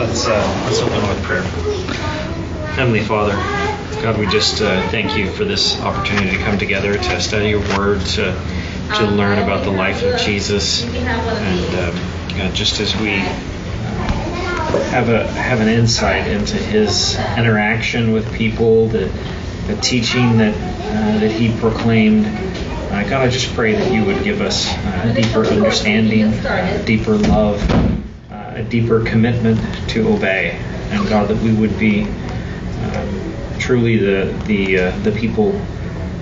Let's uh, let's open with prayer. Heavenly Father, God, we just uh, thank you for this opportunity to come together to study your word, to to learn about the life of Jesus, and um, God, just as we have a have an insight into his interaction with people, the the teaching that uh, that he proclaimed. Uh, God, I just pray that you would give us uh, a deeper understanding, deeper love, a deeper commitment to obey, and God, that we would be um, truly the the uh, the people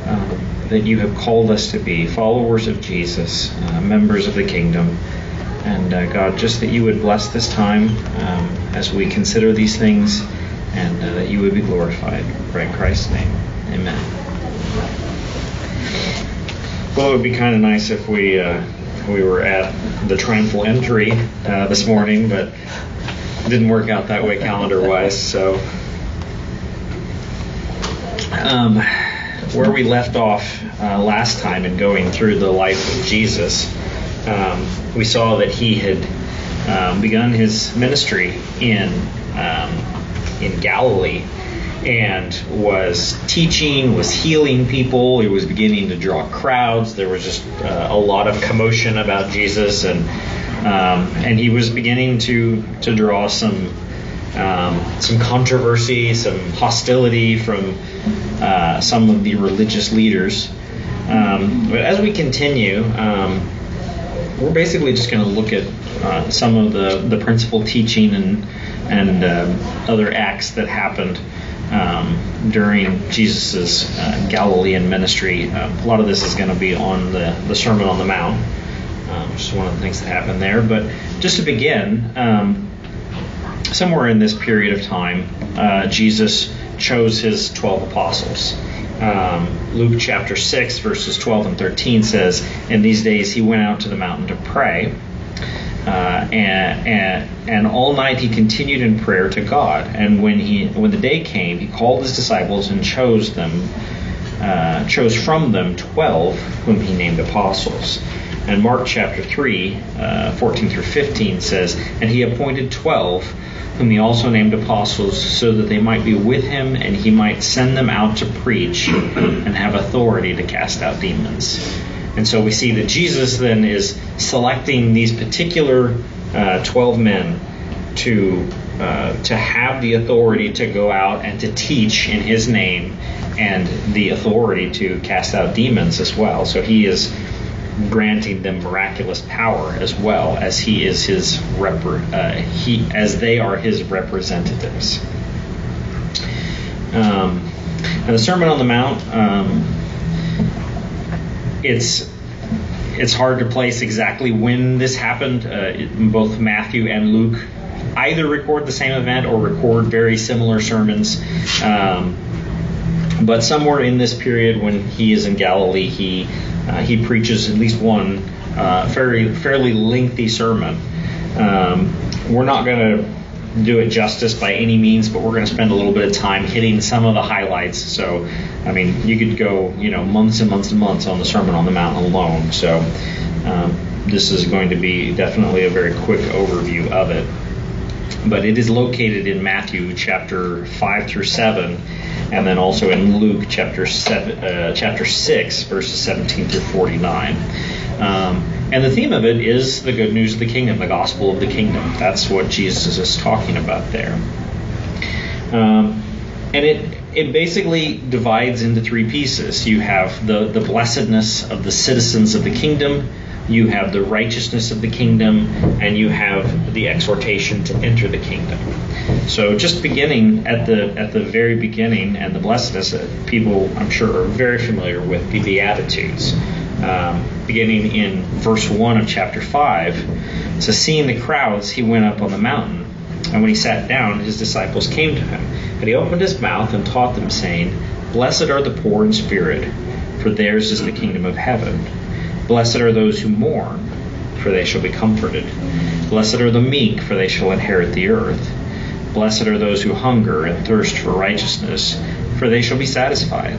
um, that you have called us to be, followers of Jesus, uh, members of the kingdom. And uh, God, just that you would bless this time um, as we consider these things, and uh, that you would be glorified. In Christ's name. Amen. Well, it would be kind of nice if we uh, we were at the triumphal entry uh, this morning, but didn't work out that way calendar-wise. So, um, where we left off uh, last time in going through the life of Jesus, um, we saw that he had um, begun his ministry in um, in Galilee and was teaching, was healing people. He was beginning to draw crowds. There was just uh, a lot of commotion about Jesus, and um, and he was beginning to to draw some um, some controversy, some hostility from uh, some of the religious leaders. Um, but as we continue, um, we're basically just going to look at uh, some of the, the principal teaching and and uh, other acts that happened um, during Jesus' uh, Galilean ministry. Uh, a lot of this is going to be on the, the Sermon on the Mount, um, which is one of the things that happened there. But just to begin, um, somewhere in this period of time, uh, Jesus chose his 12 apostles. Um, Luke chapter 6, verses 12 and 13 says, In these days he went out to the mountain to pray. Uh, and, and, and all night he continued in prayer to God. And when he when the day came, he called his disciples and chose them, uh, chose from them twelve, whom he named apostles. And Mark chapter 3, uh, 14 through 15 says, And he appointed twelve, whom he also named apostles, so that they might be with him, and he might send them out to preach and have authority to cast out demons. And so we see that Jesus then is selecting these particular uh, 12 men to uh, to have the authority to go out and to teach in His name, and the authority to cast out demons as well. So He is granting them miraculous power as well as He is His repre- uh, He as they are His representatives. Um, and the Sermon on the Mount. Um, it's it's hard to place exactly when this happened. Uh, it, both Matthew and Luke either record the same event or record very similar sermons. Um, but somewhere in this period, when he is in Galilee, he uh, he preaches at least one uh, fairly fairly lengthy sermon. Um, we're not going to do it justice by any means, but we're going to spend a little bit of time hitting some of the highlights. So, I mean, you could go, you know, months and months and months on the Sermon on the Mount alone. So, um, this is going to be definitely a very quick overview of it. But it is located in Matthew chapter 5 through 7, and then also in Luke chapter, seven, uh, chapter 6, verses 17 through 49. Um, and the theme of it is the good news of the kingdom, the gospel of the kingdom. That's what Jesus is talking about there. Um, and it it basically divides into three pieces. You have the, the blessedness of the citizens of the kingdom, you have the righteousness of the kingdom, and you have the exhortation to enter the kingdom. So just beginning at the at the very beginning and the blessedness, uh, people I'm sure are very familiar with the Beatitudes um, beginning in verse 1 of chapter 5. So, seeing the crowds, he went up on the mountain. And when he sat down, his disciples came to him. And he opened his mouth and taught them, saying, Blessed are the poor in spirit, for theirs is the kingdom of heaven. Blessed are those who mourn, for they shall be comforted. Blessed are the meek, for they shall inherit the earth. Blessed are those who hunger and thirst for righteousness, for they shall be satisfied.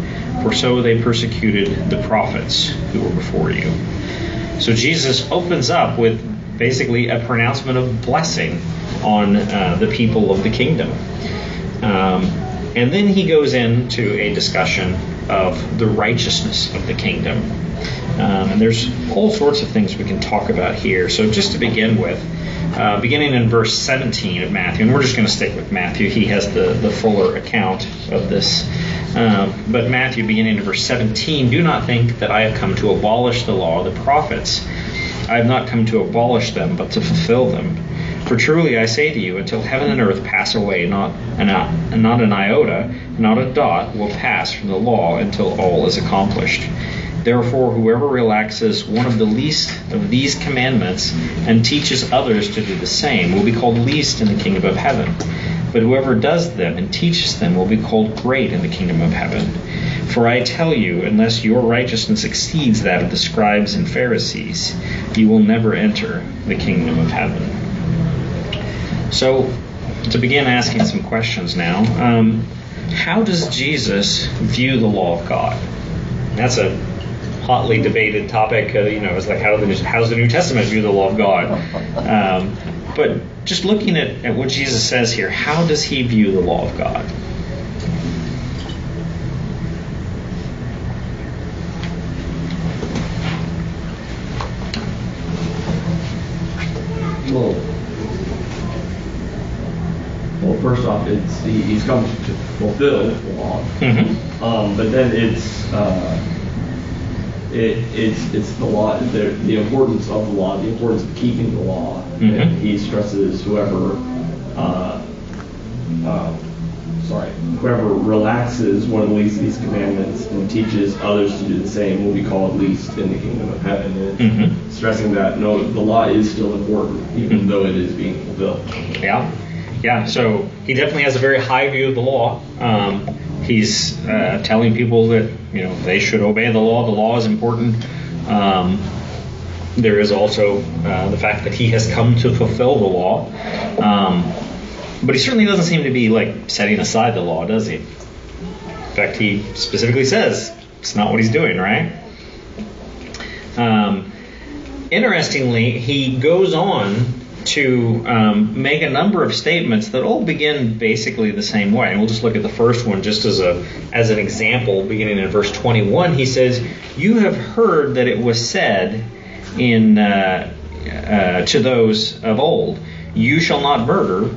for so they persecuted the prophets who were before you. So Jesus opens up with basically a pronouncement of blessing on uh, the people of the kingdom. Um, and then he goes into a discussion of the righteousness of the kingdom. Um, and there's all sorts of things we can talk about here. So, just to begin with, uh, beginning in verse 17 of Matthew, and we're just going to stick with Matthew, he has the, the fuller account of this. Um, but Matthew, beginning in verse 17, do not think that I have come to abolish the law of the prophets. I have not come to abolish them, but to fulfill them. For truly I say to you, until heaven and earth pass away, not an, not an iota, not a dot will pass from the law until all is accomplished. Therefore, whoever relaxes one of the least of these commandments and teaches others to do the same will be called least in the kingdom of heaven. But whoever does them and teaches them will be called great in the kingdom of heaven. For I tell you, unless your righteousness exceeds that of the scribes and Pharisees, you will never enter the kingdom of heaven. So, to begin asking some questions now, um, how does Jesus view the law of God? That's a hotly debated topic. Uh, you know, it's like how, the, how does the New Testament view the law of God? Um, but just looking at, at what Jesus says here, how does he view the law of God? Well, well, first off, it's he, he's come to fulfill the law, Mm-hmm. um, but then it's uh, it, it's it's the law, the, the importance of the law, the importance of keeping the law, Mhm. and he stresses whoever, uh, uh, sorry, whoever relaxes one of the least of these commandments and teaches others to do the same will be called least in the kingdom of heaven. And Mhm. stressing that no, the law is still important, even Mhm. though it is being fulfilled. Yeah, yeah. So he definitely has a very high view of the law. Um, he's uh, telling people that you know they should obey the law. The law is important. Um, there is also uh, the fact that he has come to fulfill the law. Um, but he certainly doesn't seem to be like setting aside the law, does he? In fact, he specifically says it's not what he's doing, right? Um, interestingly, he goes on to um, make a number of statements that all begin basically the same way. And we'll just look at the first one just as a as an example. Beginning in verse 21, he says, "You have heard that it was said in uh, uh, to those of old, You shall not murder,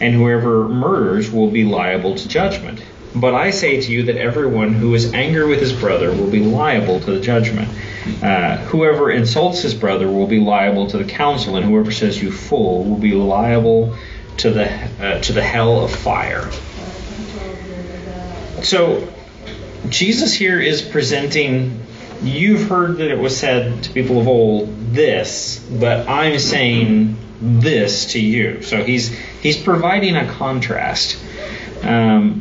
and whoever murders will be liable to judgment." But I say to you that everyone who is angry with his brother will be liable to the judgment. Uh, whoever insults his brother will be liable to the council, and whoever says you fool will be liable to the uh, to the hell of fire. So Jesus here is presenting. You've heard that it was said to people of old this, but I'm saying this to you. So he's he's providing a contrast. Um,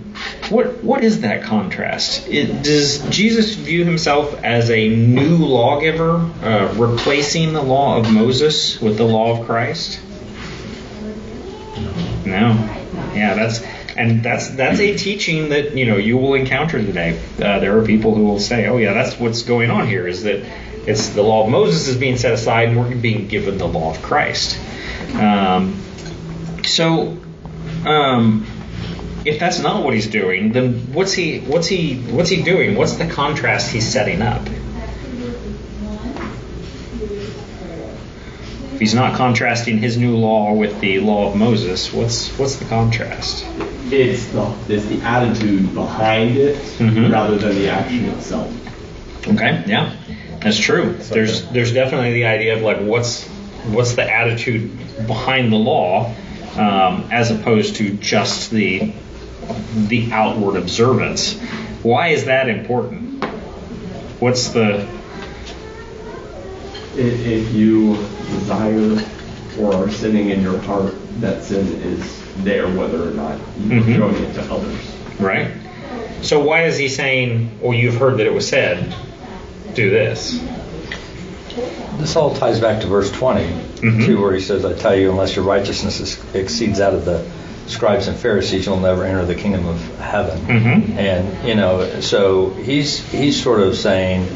what what is that contrast? It, does Jesus view himself as a new lawgiver, uh, replacing the law of Moses with the law of Christ? No. Yeah, that's and that's that's a teaching that you know you will encounter today. Uh, there are people who will say, "Oh yeah, that's what's going on here. Is that it's the law of Moses is being set aside, and we're being given the law of Christ." Um, so. Um, if that's not what he's doing, then what's he what's he what's he doing? What's the contrast he's setting up? If he's not contrasting his new law with the law of Moses, what's what's the contrast? It's the it's the attitude behind it Mhm. rather than the action itself. Okay, yeah, that's true. There's there's definitely the idea of like what's what's the attitude behind the law, um, as opposed to just the the outward observance. Why is that important? What's the If, if you desire or are sinning in your heart, that sin is there whether or not you're Mhm. showing it to others. Right. So why is he saying, "Well, you've heard that it was said, do this"? This all ties back to verse 20, Mhm. too, where he says, I tell you, unless your righteousness is, exceeds out of the scribes and Pharisees, you'll never enter the kingdom of heaven. Mhm. And, you know, so he's, he's sort of saying,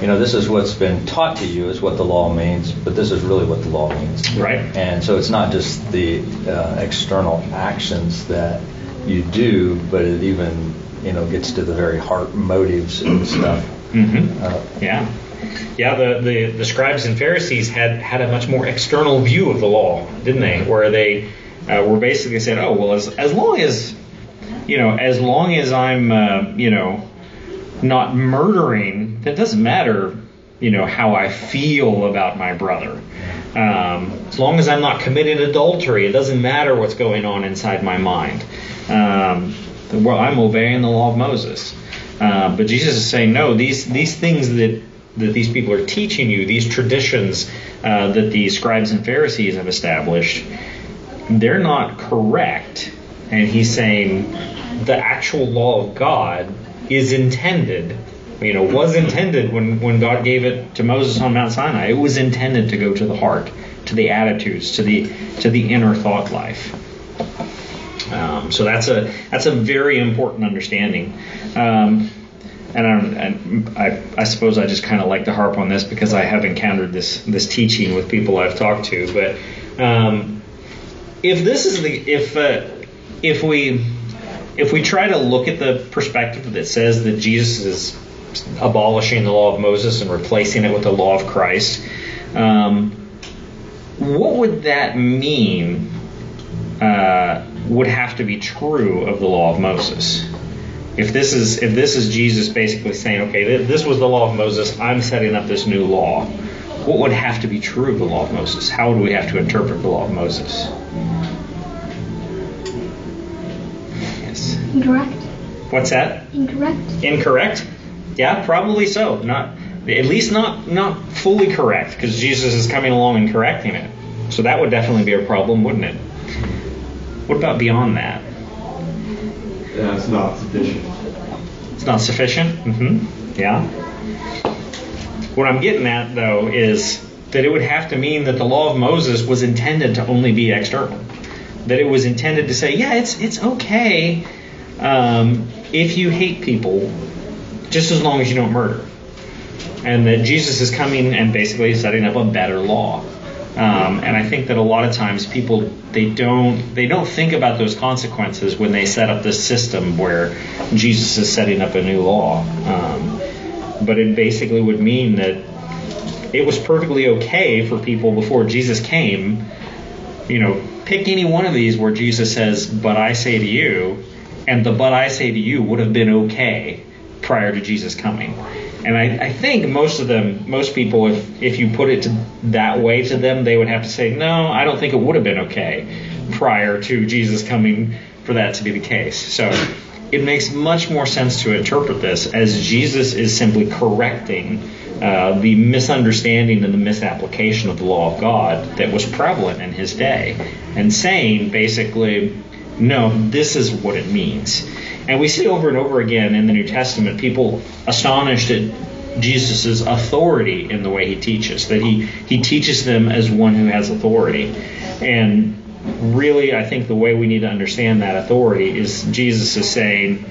you know, this is what's been taught to you, is what the law means, but this is really what the law means. Right. And so it's not just the uh, external actions that you do, but it even, you know, gets to the very heart motives and stuff. hmm Uh, Yeah. Yeah, the, the, the scribes and Pharisees had, had a much more external view of the law, didn't they? Where they uh, were basically said, oh, well, as, as long as, you know, as long as I'm, uh, you know, not murdering, that doesn't matter, you know, how I feel about my brother. Um, as long as I'm not committing adultery, it doesn't matter what's going on inside my mind. Um, well, I'm obeying the law of Moses. Uh, but Jesus is saying, no, these these things that that these people are teaching you, these traditions uh, that the scribes and Pharisees have established, they're not correct. And he's saying the actual law of God is intended, you know, was intended when, when God gave it to Moses on Mount Sinai. It was intended to go to the heart, to the attitudes, to the to the inner thought life. Um, so that's a that's a very important understanding. Um, and, I'm, I, I suppose I just kind of like to harp on this because I have encountered this this teaching with people I've talked to. But um, if this is the if uh, if we if we try to look at the perspective that says that Jesus is abolishing the law of Moses and replacing it with the law of Christ, um, what would that mean? Uh, would have to be true of the law of Moses. If this is if this is Jesus basically saying, okay, th- this was the law of Moses, I'm setting up this new law. What would have to be true of the law of Moses? How would we have to interpret the law of Moses? Incorrect. What's that? Incorrect. Incorrect? Yeah, probably so. Not at least not not fully correct because Jesus is coming along and correcting it. So that would definitely be a problem, wouldn't it? What about beyond that? That's not sufficient. It's not sufficient. Mm-hmm. Yeah. What I'm getting at though is that it would have to mean that the law of Moses was intended to only be external. That it was intended to say, yeah, it's it's okay um, if you hate people, just as long as you don't murder. And that Jesus is coming and basically setting up a better law. Um, and I think that a lot of times people they don't they don't think about those consequences when they set up this system where Jesus is setting up a new law. Um, but it basically would mean that it was perfectly okay for people before Jesus came. You know, pick any one of these where Jesus says, "But I say to you," and the "But I say to you" would have been okay prior to Jesus coming. And I, I think most of them, most people, if if you put it that way to them, they would have to say, "No, I don't think it would have been okay prior to Jesus coming for that to be the case." So it makes much more sense to interpret this as Jesus is simply correcting uh, the misunderstanding and the misapplication of the law of God that was prevalent in his day, and saying basically, no, this is what it means. And we see over and over again in the New Testament people astonished at Jesus' authority in the way he teaches, that he, he teaches them as one who has authority. And really, I think the way we need to understand that authority is Jesus is saying,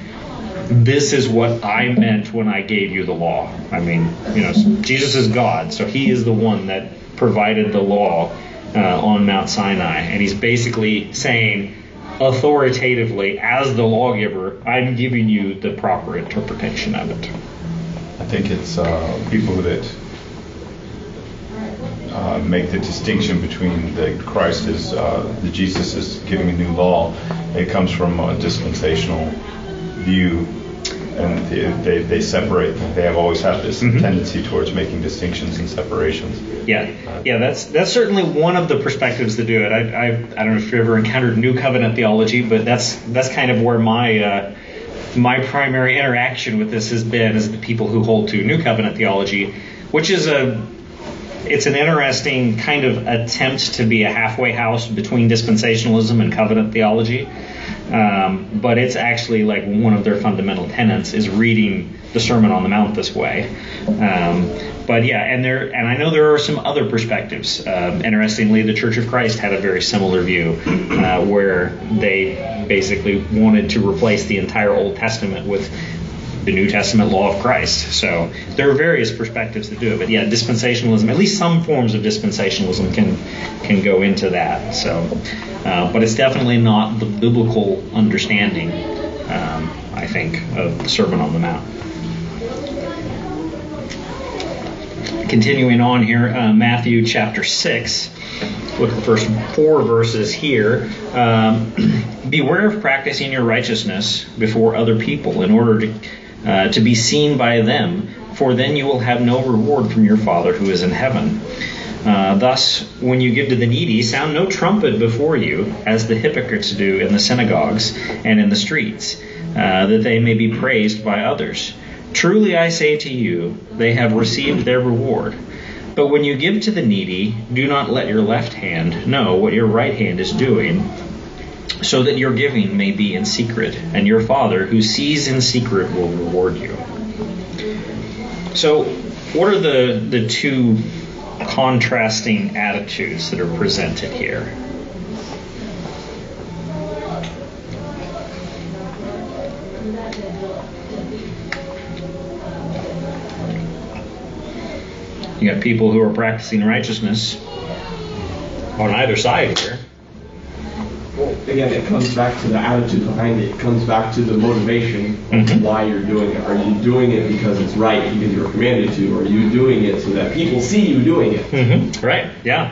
this is what I meant when I gave you the law. I mean, you know, Jesus is God, so he is the one that provided the law uh, on Mount Sinai. And he's basically saying, authoritatively, as the lawgiver, I'm giving you the proper interpretation of it. I think it's uh, people that uh, make the distinction between the Christ is uh, the Jesus is giving a new law. It comes from a dispensational view, and they, they, they separate. They have always had this Mhm. tendency towards making distinctions and separations. Yeah, yeah, that's that's certainly one of the perspectives to do it. I, I, I don't know if you ever encountered New Covenant theology, but that's that's kind of where my uh, my primary interaction with this has been is the people who hold to New Covenant theology, which is a it's an interesting kind of attempt to be a halfway house between dispensationalism and covenant theology. Um, but it's actually like one of their fundamental tenets is reading the Sermon on the Mount this way. Um, but yeah, and there, and I know there are some other perspectives. Um, interestingly, the Church of Christ had a very similar view, uh, where they basically wanted to replace the entire Old Testament with the New Testament law of Christ. So there are various perspectives that do it, but yeah, dispensationalism, at least some forms of dispensationalism can can go into that. So, uh, but it's definitely not the biblical understanding, um, I think, of the Sermon on the Mount. Continuing on here, uh, Matthew chapter six. Look at the first four verses here. Um, Beware of practicing your righteousness before other people in order to uh, to be seen by them, for then you will have no reward from your Father who is in heaven. Uh, thus, when you give to the needy, sound no trumpet before you, as the hypocrites do in the synagogues and in the streets, uh, that they may be praised by others. Truly I say to you, they have received their reward. But when you give to the needy, do not let your left hand know what your right hand is doing so that your giving may be in secret, and your Father who sees in secret will reward you. So, what are the, the two contrasting attitudes that are presented here? You got people who are practicing righteousness on either side here again, it comes back to the attitude behind it. It comes back to the motivation Mhm. why you're doing it. Are you doing it because it's right because you're commanded to, or are you doing it so that people see you doing it? Mm-hmm. Right. Yeah.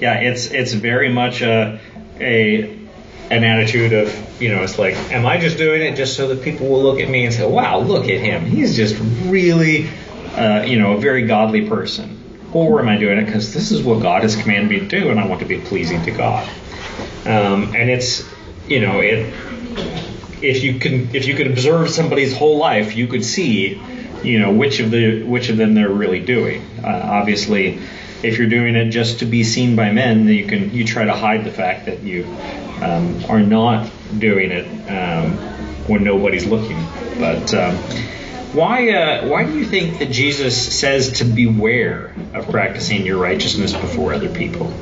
Yeah. It's it's very much a a an attitude of you know it's like am I just doing it just so that people will look at me and say wow look at him he's just really uh, you know a very godly person or am I doing it because this is what God has commanded me to do and I want to be pleasing to God. Um, and it's you know it if you can if you could observe somebody's whole life you could see you know which of the which of them they're really doing. Uh, obviously if you're doing it just to be seen by men you can you try to hide the fact that you um, are not doing it um, when nobody's looking. But um, why uh, why do you think that Jesus says to beware of practicing your righteousness before other people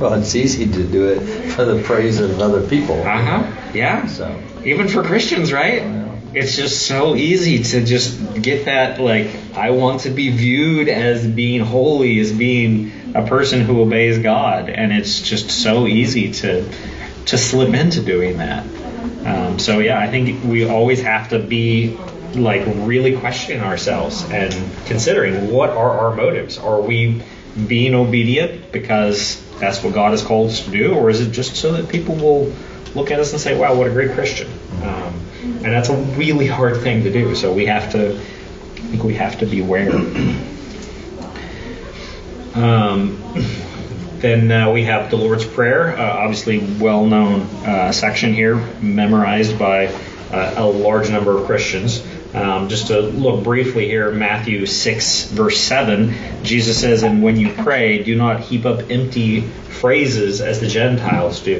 Well, it's easy to do it for the praise of other people. Uh huh. Yeah. So, Even for Christians, right? It's just so easy to just get that, like, I want to be viewed as being holy, as being a person who obeys God. And it's just so easy to, to slip into doing that. Um, so, yeah, I think we always have to be, like, really questioning ourselves and considering what are our motives? Are we being obedient because that's what God has called us to do, or is it just so that people will look at us and say, "Wow, what a great Christian"? Um, and that's a really hard thing to do. So we have to, I think we have to beware. Um, then uh, we have the Lord's Prayer, uh, obviously well-known uh, section here, memorized by uh, a large number of Christians. Um, just to look briefly here, Matthew 6, verse 7, Jesus says, And when you pray, do not heap up empty phrases as the Gentiles do,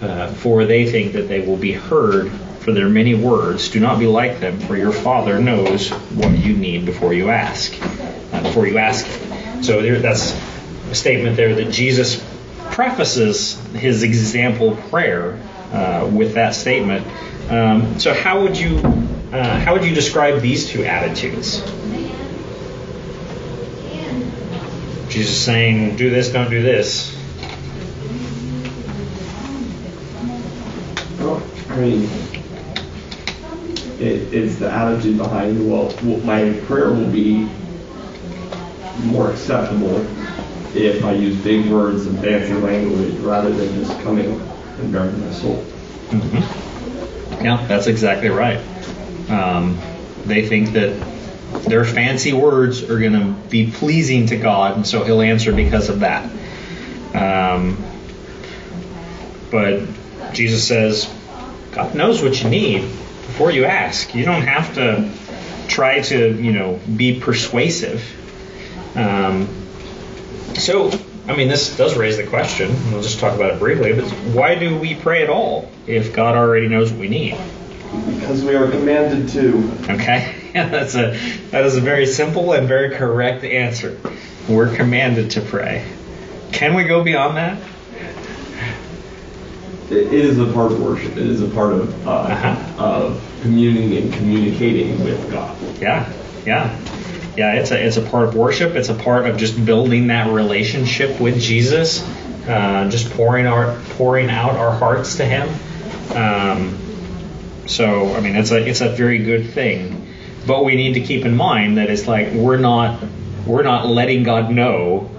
uh, for they think that they will be heard for their many words. Do not be like them, for your Father knows what you need before you ask. Uh, before you ask. So there, that's a statement there that Jesus prefaces his example prayer uh, with that statement. Um, so how would you uh, how would you describe these two attitudes? Jesus saying, "Do this, don't do this." Well, I mean, it, it's the attitude behind, well, my prayer will be more acceptable if I use big words and fancy language rather than just coming and baring my soul. Mm-hmm. Yeah, that's exactly right. Um, they think that their fancy words are going to be pleasing to God, and so He'll answer because of that. Um, but Jesus says, God knows what you need before you ask. You don't have to try to, you know, be persuasive. Um, so, I mean, this does raise the question. We'll just talk about it briefly. But why do we pray at all if God already knows what we need? Because we are commanded to. Okay, yeah, that's a that is a very simple and very correct answer. We're commanded to pray. Can we go beyond that? It is a part of worship. It is a part of uh, Uh-huh. of communing and communicating with God. Yeah, yeah, yeah. It's a it's a part of worship. It's a part of just building that relationship with Jesus, uh, just pouring our pouring out our hearts to Him. Um, so I mean, it's a it's a very good thing. But we need to keep in mind that it's like we're not we're not letting God know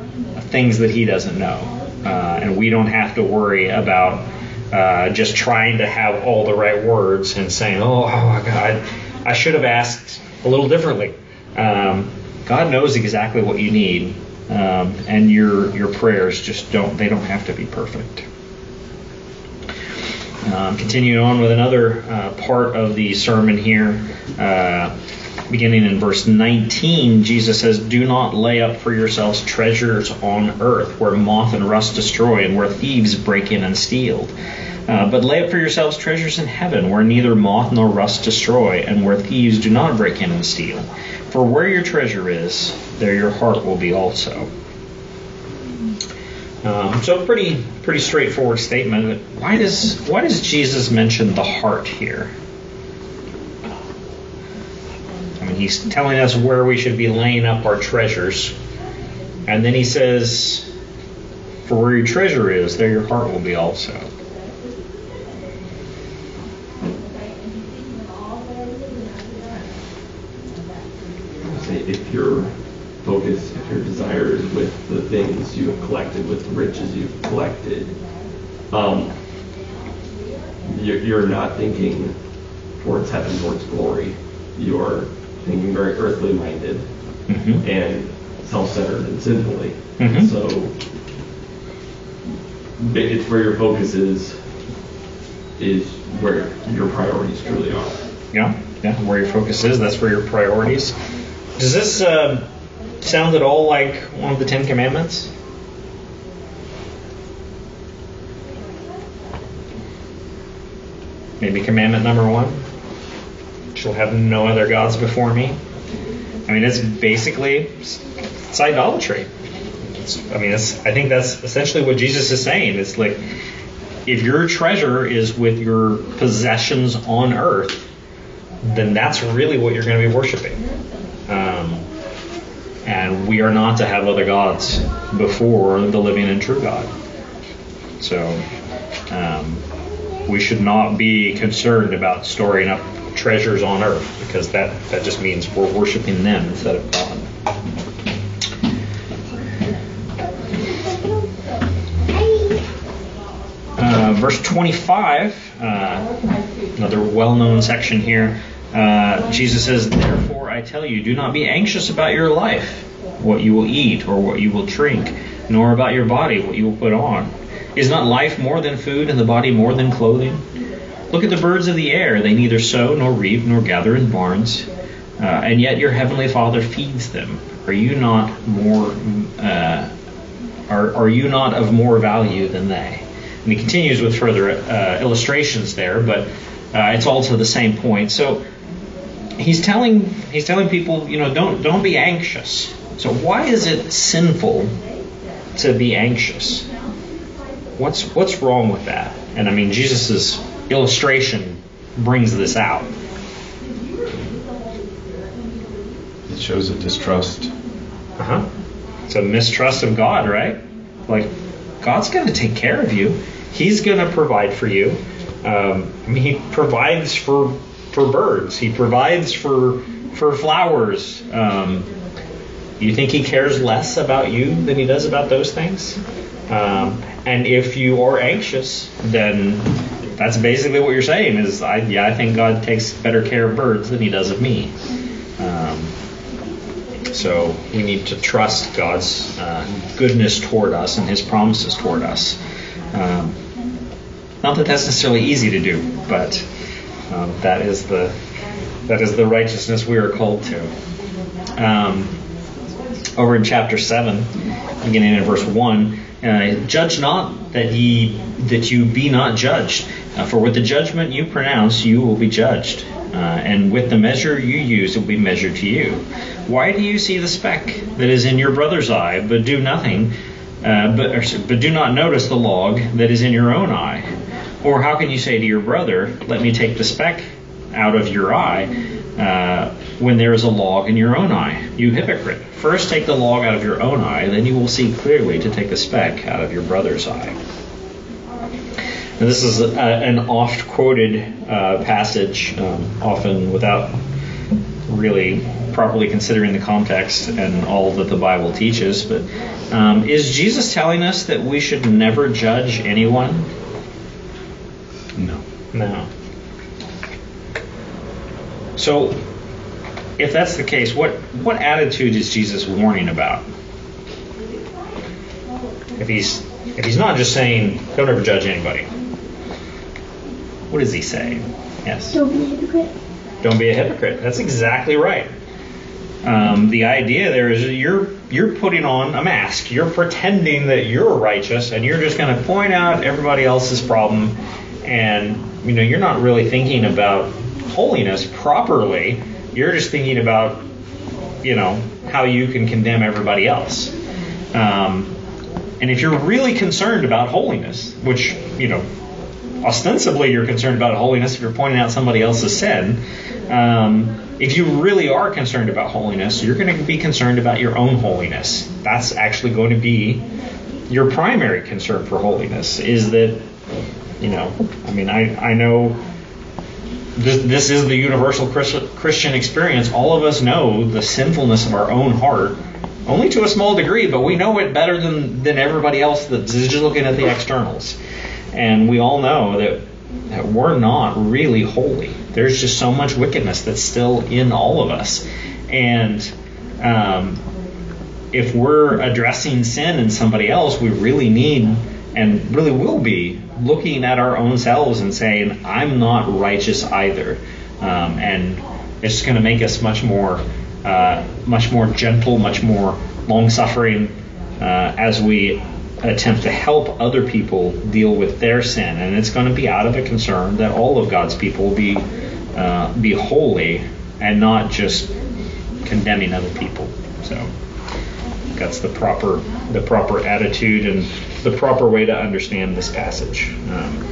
things that He doesn't know, uh, and we don't have to worry about uh, just trying to have all the right words and saying, "Oh, God, I should have asked a little differently." Um, God knows exactly what you need, um, and your your prayers just don't they don't have to be perfect. Um, continuing on with another uh, part of the sermon here, uh, beginning in verse 19, Jesus says, Do not lay up for yourselves treasures on earth where moth and rust destroy and where thieves break in and steal. Uh, but lay up for yourselves treasures in heaven where neither moth nor rust destroy and where thieves do not break in and steal. For where your treasure is, there your heart will be also. Um, so pretty pretty straightforward statement. Why does why does Jesus mention the heart here? I mean, he's telling us where we should be laying up our treasures, and then he says, "For where your treasure is, there your heart will be also." Say if your if your desire is with the things you have collected, with the riches you've collected, um, you're, not thinking towards heaven, towards glory. You're thinking very earthly minded Mhm. and self-centered and sinfully. Mhm. So it's where your focus is, is where your priorities truly are. Yeah, yeah. Where your focus is, that's where your priorities. Does this uh, sound at all like one of the Ten Commandments? Maybe commandment number one. Shall have no other gods before me. I mean, it's basically it's idolatry. It's, I mean, I think that's essentially what Jesus is saying. It's like if your treasure is with your possessions on earth, then that's really what you're going to be worshiping. Um, and we are not to have other gods before the living and true God. So um, we should not be concerned about storing up treasures on earth because that, that just means we're worshiping them instead of God. Uh, verse 25, uh, another well known section here. Uh, Jesus says, Therefore I tell you, do not be anxious about your life, what you will eat or what you will drink, nor about your body, what you will put on. Is not life more than food, and the body more than clothing? Look at the birds of the air. They neither sow, nor reap, nor gather in barns, uh, and yet your heavenly Father feeds them. Are you not more? Uh, are, are you not of more value than they? And he continues with further uh, illustrations there, but uh, it's all to the same point. So he's telling he's telling people, you know, don't don't be anxious. So why is it sinful to be anxious? What's what's wrong with that? And I mean, Jesus' illustration brings this out. It shows a distrust. Uh huh. It's a mistrust of God, right? Like God's going to take care of you. He's going to provide for you. Um, I mean, He provides for for birds. He provides for for flowers. Um, you think He cares less about you than He does about those things? Um, and if you are anxious, then that's basically what you're saying. Is I yeah, I think God takes better care of birds than He does of me. Um, so we need to trust God's uh, goodness toward us and His promises toward us. Um, not that that's necessarily easy to do, but um, that is the That is the righteousness we are called to. Um, over in chapter 7, beginning in verse 1, uh, judge not that ye that you be not judged. Uh, for with the judgment you pronounce, you will be judged. Uh, and with the measure you use, it will be measured to you. Why do you see the speck that is in your brother's eye, but do nothing, uh, but, or, but do not notice the log that is in your own eye? Or how can you say to your brother, Let me take the speck out of your eye, uh, when there is a log in your own eye? You hypocrite. First take the log out of your own eye, then you will see clearly to take the speck out of your brother's eye. Now, this is a, an oft quoted uh, passage, um, often without really properly considering the context and all that the Bible teaches. But um, is Jesus telling us that we should never judge anyone? No. No. So, if that's the case, what what attitude is Jesus warning about? If he's if he's not just saying don't ever judge anybody, what is he saying? Yes. Don't be a hypocrite. Don't be a hypocrite. That's exactly right. Um, the idea there is you're you're putting on a mask. You're pretending that you're righteous, and you're just going to point out everybody else's problem, and you know you're not really thinking about holiness properly. You're just thinking about you know how you can condemn everybody else. Um, and if you're really concerned about holiness, which you know ostensibly you're concerned about holiness if you're pointing out somebody else's sin. Um, if you really are concerned about holiness, you're going to be concerned about your own holiness. That's actually going to be your primary concern for holiness. Is that, you know, I mean, I, I know this, this is the universal Christian experience. All of us know the sinfulness of our own heart, only to a small degree, but we know it better than, than everybody else that's just looking at the externals. And we all know that, that we're not really holy. There's just so much wickedness that's still in all of us. And um, if we're addressing sin in somebody else, we really need and really will be looking at our own selves and saying, I'm not righteous either. Um, and it's going to make us much more, uh, much more gentle, much more long suffering uh, as we attempt to help other people deal with their sin, and it's going to be out of a concern that all of God's people be uh, be holy and not just condemning other people. So that's the proper the proper attitude and the proper way to understand this passage. Um,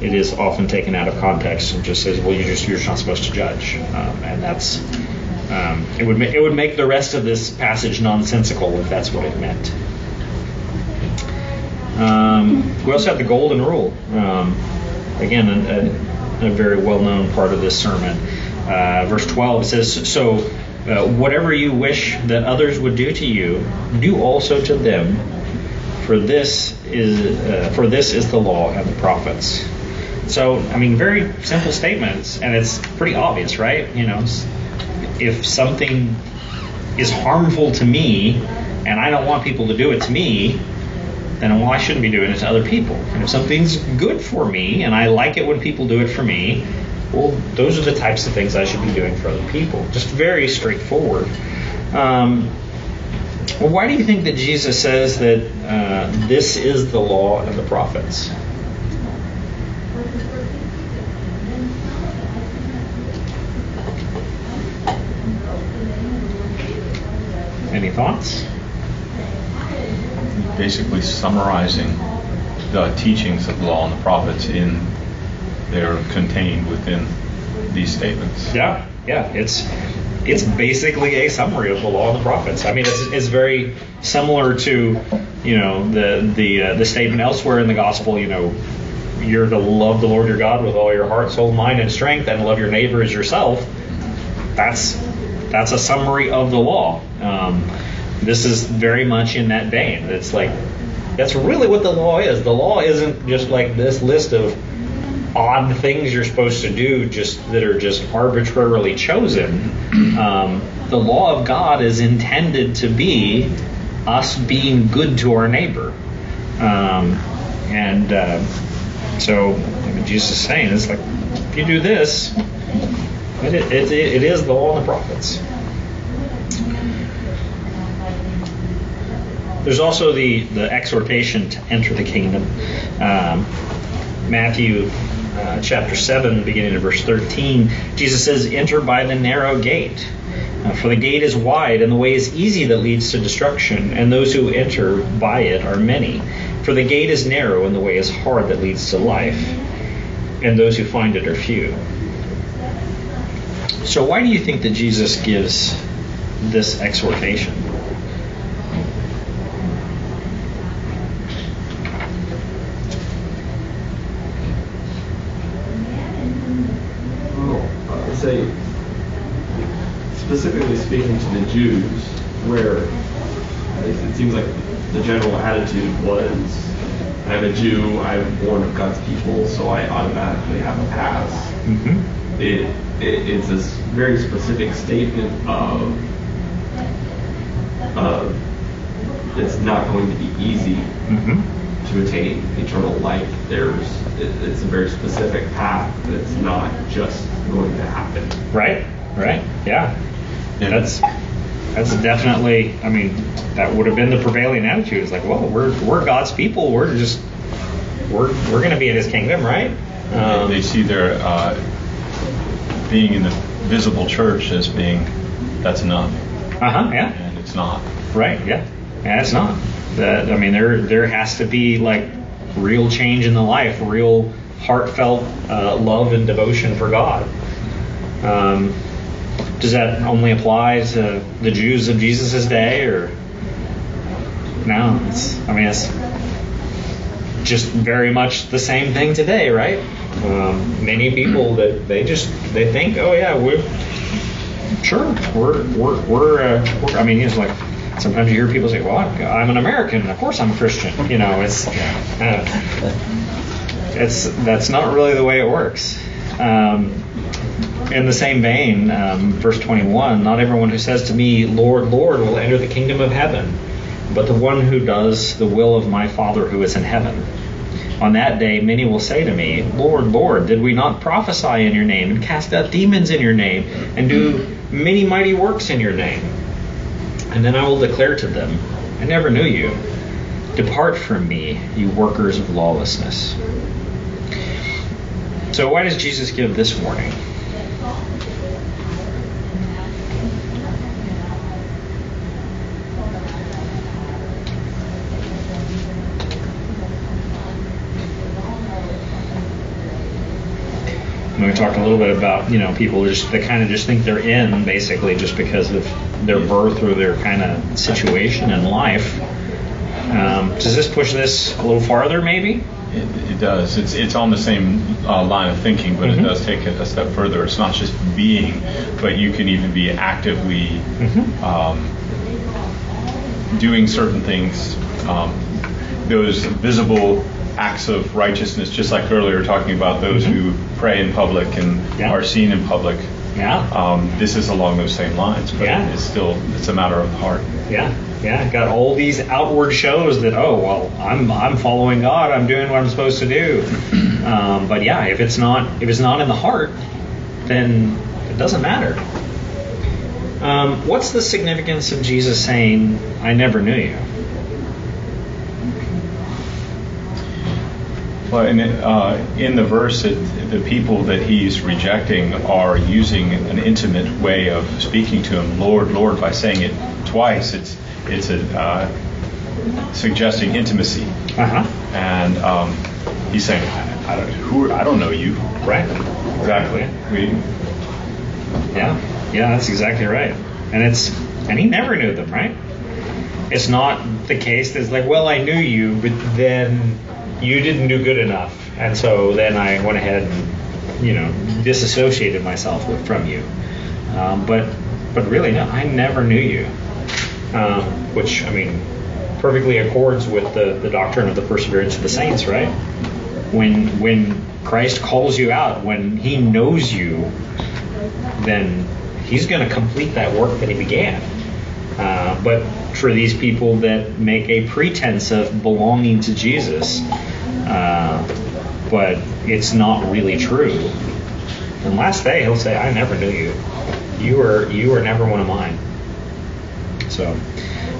it is often taken out of context and just says, "Well, you just you're just not supposed to judge," um, and that's um, it would ma- it would make the rest of this passage nonsensical if that's what it meant. Um, we also have the golden rule. Um, again, a, a, a, very well-known part of this sermon. Uh, verse 12 says, "So uh, whatever you wish that others would do to you, do also to them. For this is uh, for this is the law and the prophets." So, I mean, very simple statements, and it's pretty obvious, right? You know, if something is harmful to me, and I don't want people to do it to me, then well, I shouldn't be doing it to other people. And if something's good for me and I like it when people do it for me, well, those are the types of things I should be doing for other people. Just very straightforward. Um, well, why do you think that Jesus says that uh, this is the law and the prophets? Any thoughts? basically summarizing the teachings of the law and the prophets in they're contained within these statements. Yeah, yeah, it's it's basically a summary of the law and the prophets. I mean, it's, it's very similar to you know the the uh, the statement elsewhere in the gospel. You know, you're to love the Lord your God with all your heart, soul, mind, and strength, and love your neighbor as yourself. That's that's a summary of the law. Um, this is very much in that vein. It's like that's really what the law is. The law isn't just like this list of odd things you're supposed to do just that are just arbitrarily chosen. Um, the law of God is intended to be us being good to our neighbor. Um, and uh, so Jesus is saying it's like if you do this, It, it, it is the law and the prophets. There's also the, the exhortation to enter the kingdom. Um, Matthew uh, chapter 7, beginning of verse 13, Jesus says, Enter by the narrow gate. Uh, for the gate is wide and the way is easy that leads to destruction, and those who enter by it are many. For the gate is narrow and the way is hard that leads to life, and those who find it are few. So, why do you think that Jesus gives this exhortation? Well, I would say, specifically speaking to the Jews, where it seems like the general attitude was, I'm a Jew, I'm born of God's people, so I automatically have a pass. Mm-hmm. It, it it's this very specific statement of, of it's not going to be easy Mm-hmm. To attain eternal life. There's it, it's a very specific path that's not just going to happen. Right, right, yeah. Yeah. That's that's definitely. I mean, that would have been the prevailing attitude. It's like, well, we're we're God's people. We're just we're we're going to be in His kingdom, right? Um, they see their uh, being in the visible church as being that's enough, uh huh. Yeah. and it's not. Right. Yeah. Yeah. It's not. That I mean, there there has to be like real change in the life, real heartfelt uh, love and devotion for God. Um, does that only apply to the Jews of Jesus' day, or no? It's, I mean, it's just very much the same thing today, right? Um, many people that they just they think, oh yeah, we're sure we're we're we're, uh, we're I mean, it's like sometimes you hear people say, well, I'm an American, of course I'm a Christian. You know, it's uh, it's that's not really the way it works. Um, in the same vein, um, verse 21, not everyone who says to me, Lord, Lord, will enter the kingdom of heaven, but the one who does the will of my Father who is in heaven. On that day, many will say to me, Lord, Lord, did we not prophesy in your name, and cast out demons in your name, and do many mighty works in your name? And then I will declare to them, I never knew you. Depart from me, you workers of lawlessness. So, why does Jesus give this warning? We talked a little bit about you know people just they kind of just think they're in basically just because of their birth or their kind of situation in life. Um, does this push this a little farther, maybe? It, it does. It's it's on the same uh, line of thinking, but Mhm. it does take it a step further. It's not just being, but you can even be actively Mhm. um, doing certain things. Um, those visible acts of righteousness, just like earlier talking about those Mhm. who pray in public and Yeah. are seen in public. Yeah. Um, this is along those same lines, but Yeah. it's still it's a matter of the heart. Yeah, yeah. Got all these outward shows that oh well, I'm I'm following God. I'm doing what I'm supposed to do. Um, but yeah, if it's not if it's not in the heart, then it doesn't matter. Um, what's the significance of Jesus saying, "I never knew you"? Well, in, uh, in the verse, it, the people that he's rejecting are using an intimate way of speaking to him, Lord, Lord, by saying it twice. It's it's a, uh, suggesting intimacy, Uh huh. and um, he's saying, I, I don't who I don't know you. Right. Exactly. We Yeah, yeah, that's exactly right. And it's and he never knew them, right? It's not the case that's like, well, I knew you, but then you didn't do good enough, and so then I went ahead and you know disassociated myself with, from you. Um, but but really, no, I never knew you. Um, which I mean, perfectly accords with the, the doctrine of the perseverance of the saints, right? When when Christ calls you out, when He knows you, then he's going to complete that work that he began. Uh, but for these people that make a pretense of belonging to Jesus, uh, but it's not really true, And last day he'll say, I never knew you. You were you were never one of mine. So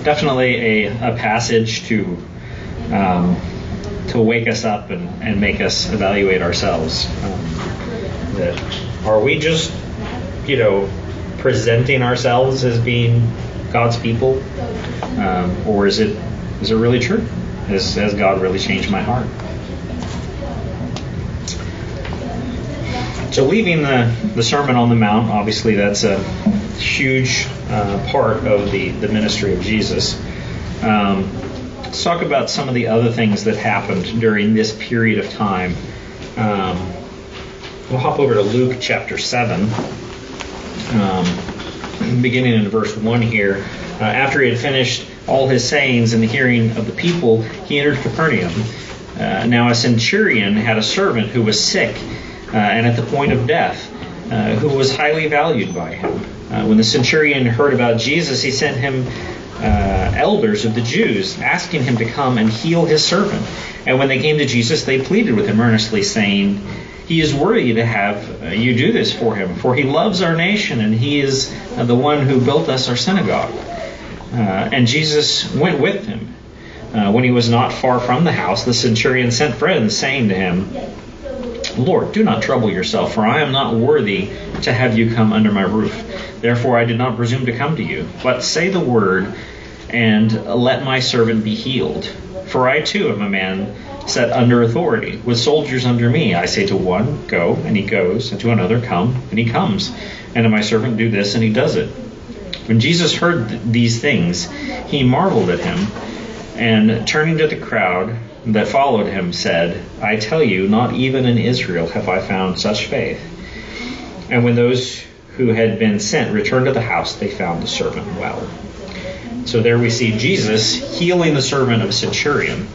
definitely a, a passage to um, to wake us up and, and make us evaluate ourselves. Um, that are we just you know presenting ourselves as being God's people, um, or is it is it really true? Has, has God really changed my heart? So, leaving the, the Sermon on the Mount, obviously that's a huge uh, part of the, the ministry of Jesus. Um, let's talk about some of the other things that happened during this period of time. Um, we'll hop over to Luke chapter 7, um, beginning in verse 1 here. Uh, after he had finished all his sayings in the hearing of the people, he entered Capernaum. Uh, now, a centurion had a servant who was sick uh, and at the point of death, uh, who was highly valued by him. Uh, when the centurion heard about Jesus, he sent him elders of the Jews, asking him to come and heal his servant. And when they came to Jesus, they pleaded with him earnestly, saying, he is worthy to have you do this for him, for he loves our nation, and he is the one who built us our synagogue. Uh, and Jesus went with him. Uh, when he was not far from the house, the centurion sent friends, saying to him, Lord, do not trouble yourself, for I am not worthy to have you come under my roof. Therefore I did not presume to come to you. But say the word, and let my servant be healed. For I too am a man set under authority, with soldiers under me. I say to one, Go, and he goes, and to another, Come, and he comes, and to my servant, Do this, and he does it. When Jesus heard th- these things, he marveled at him, and turning to the crowd, that followed him said, I tell you, not even in Israel have I found such faith. And when those who had been sent returned to the house, they found the servant well. So there we see Jesus healing the servant of a centurion.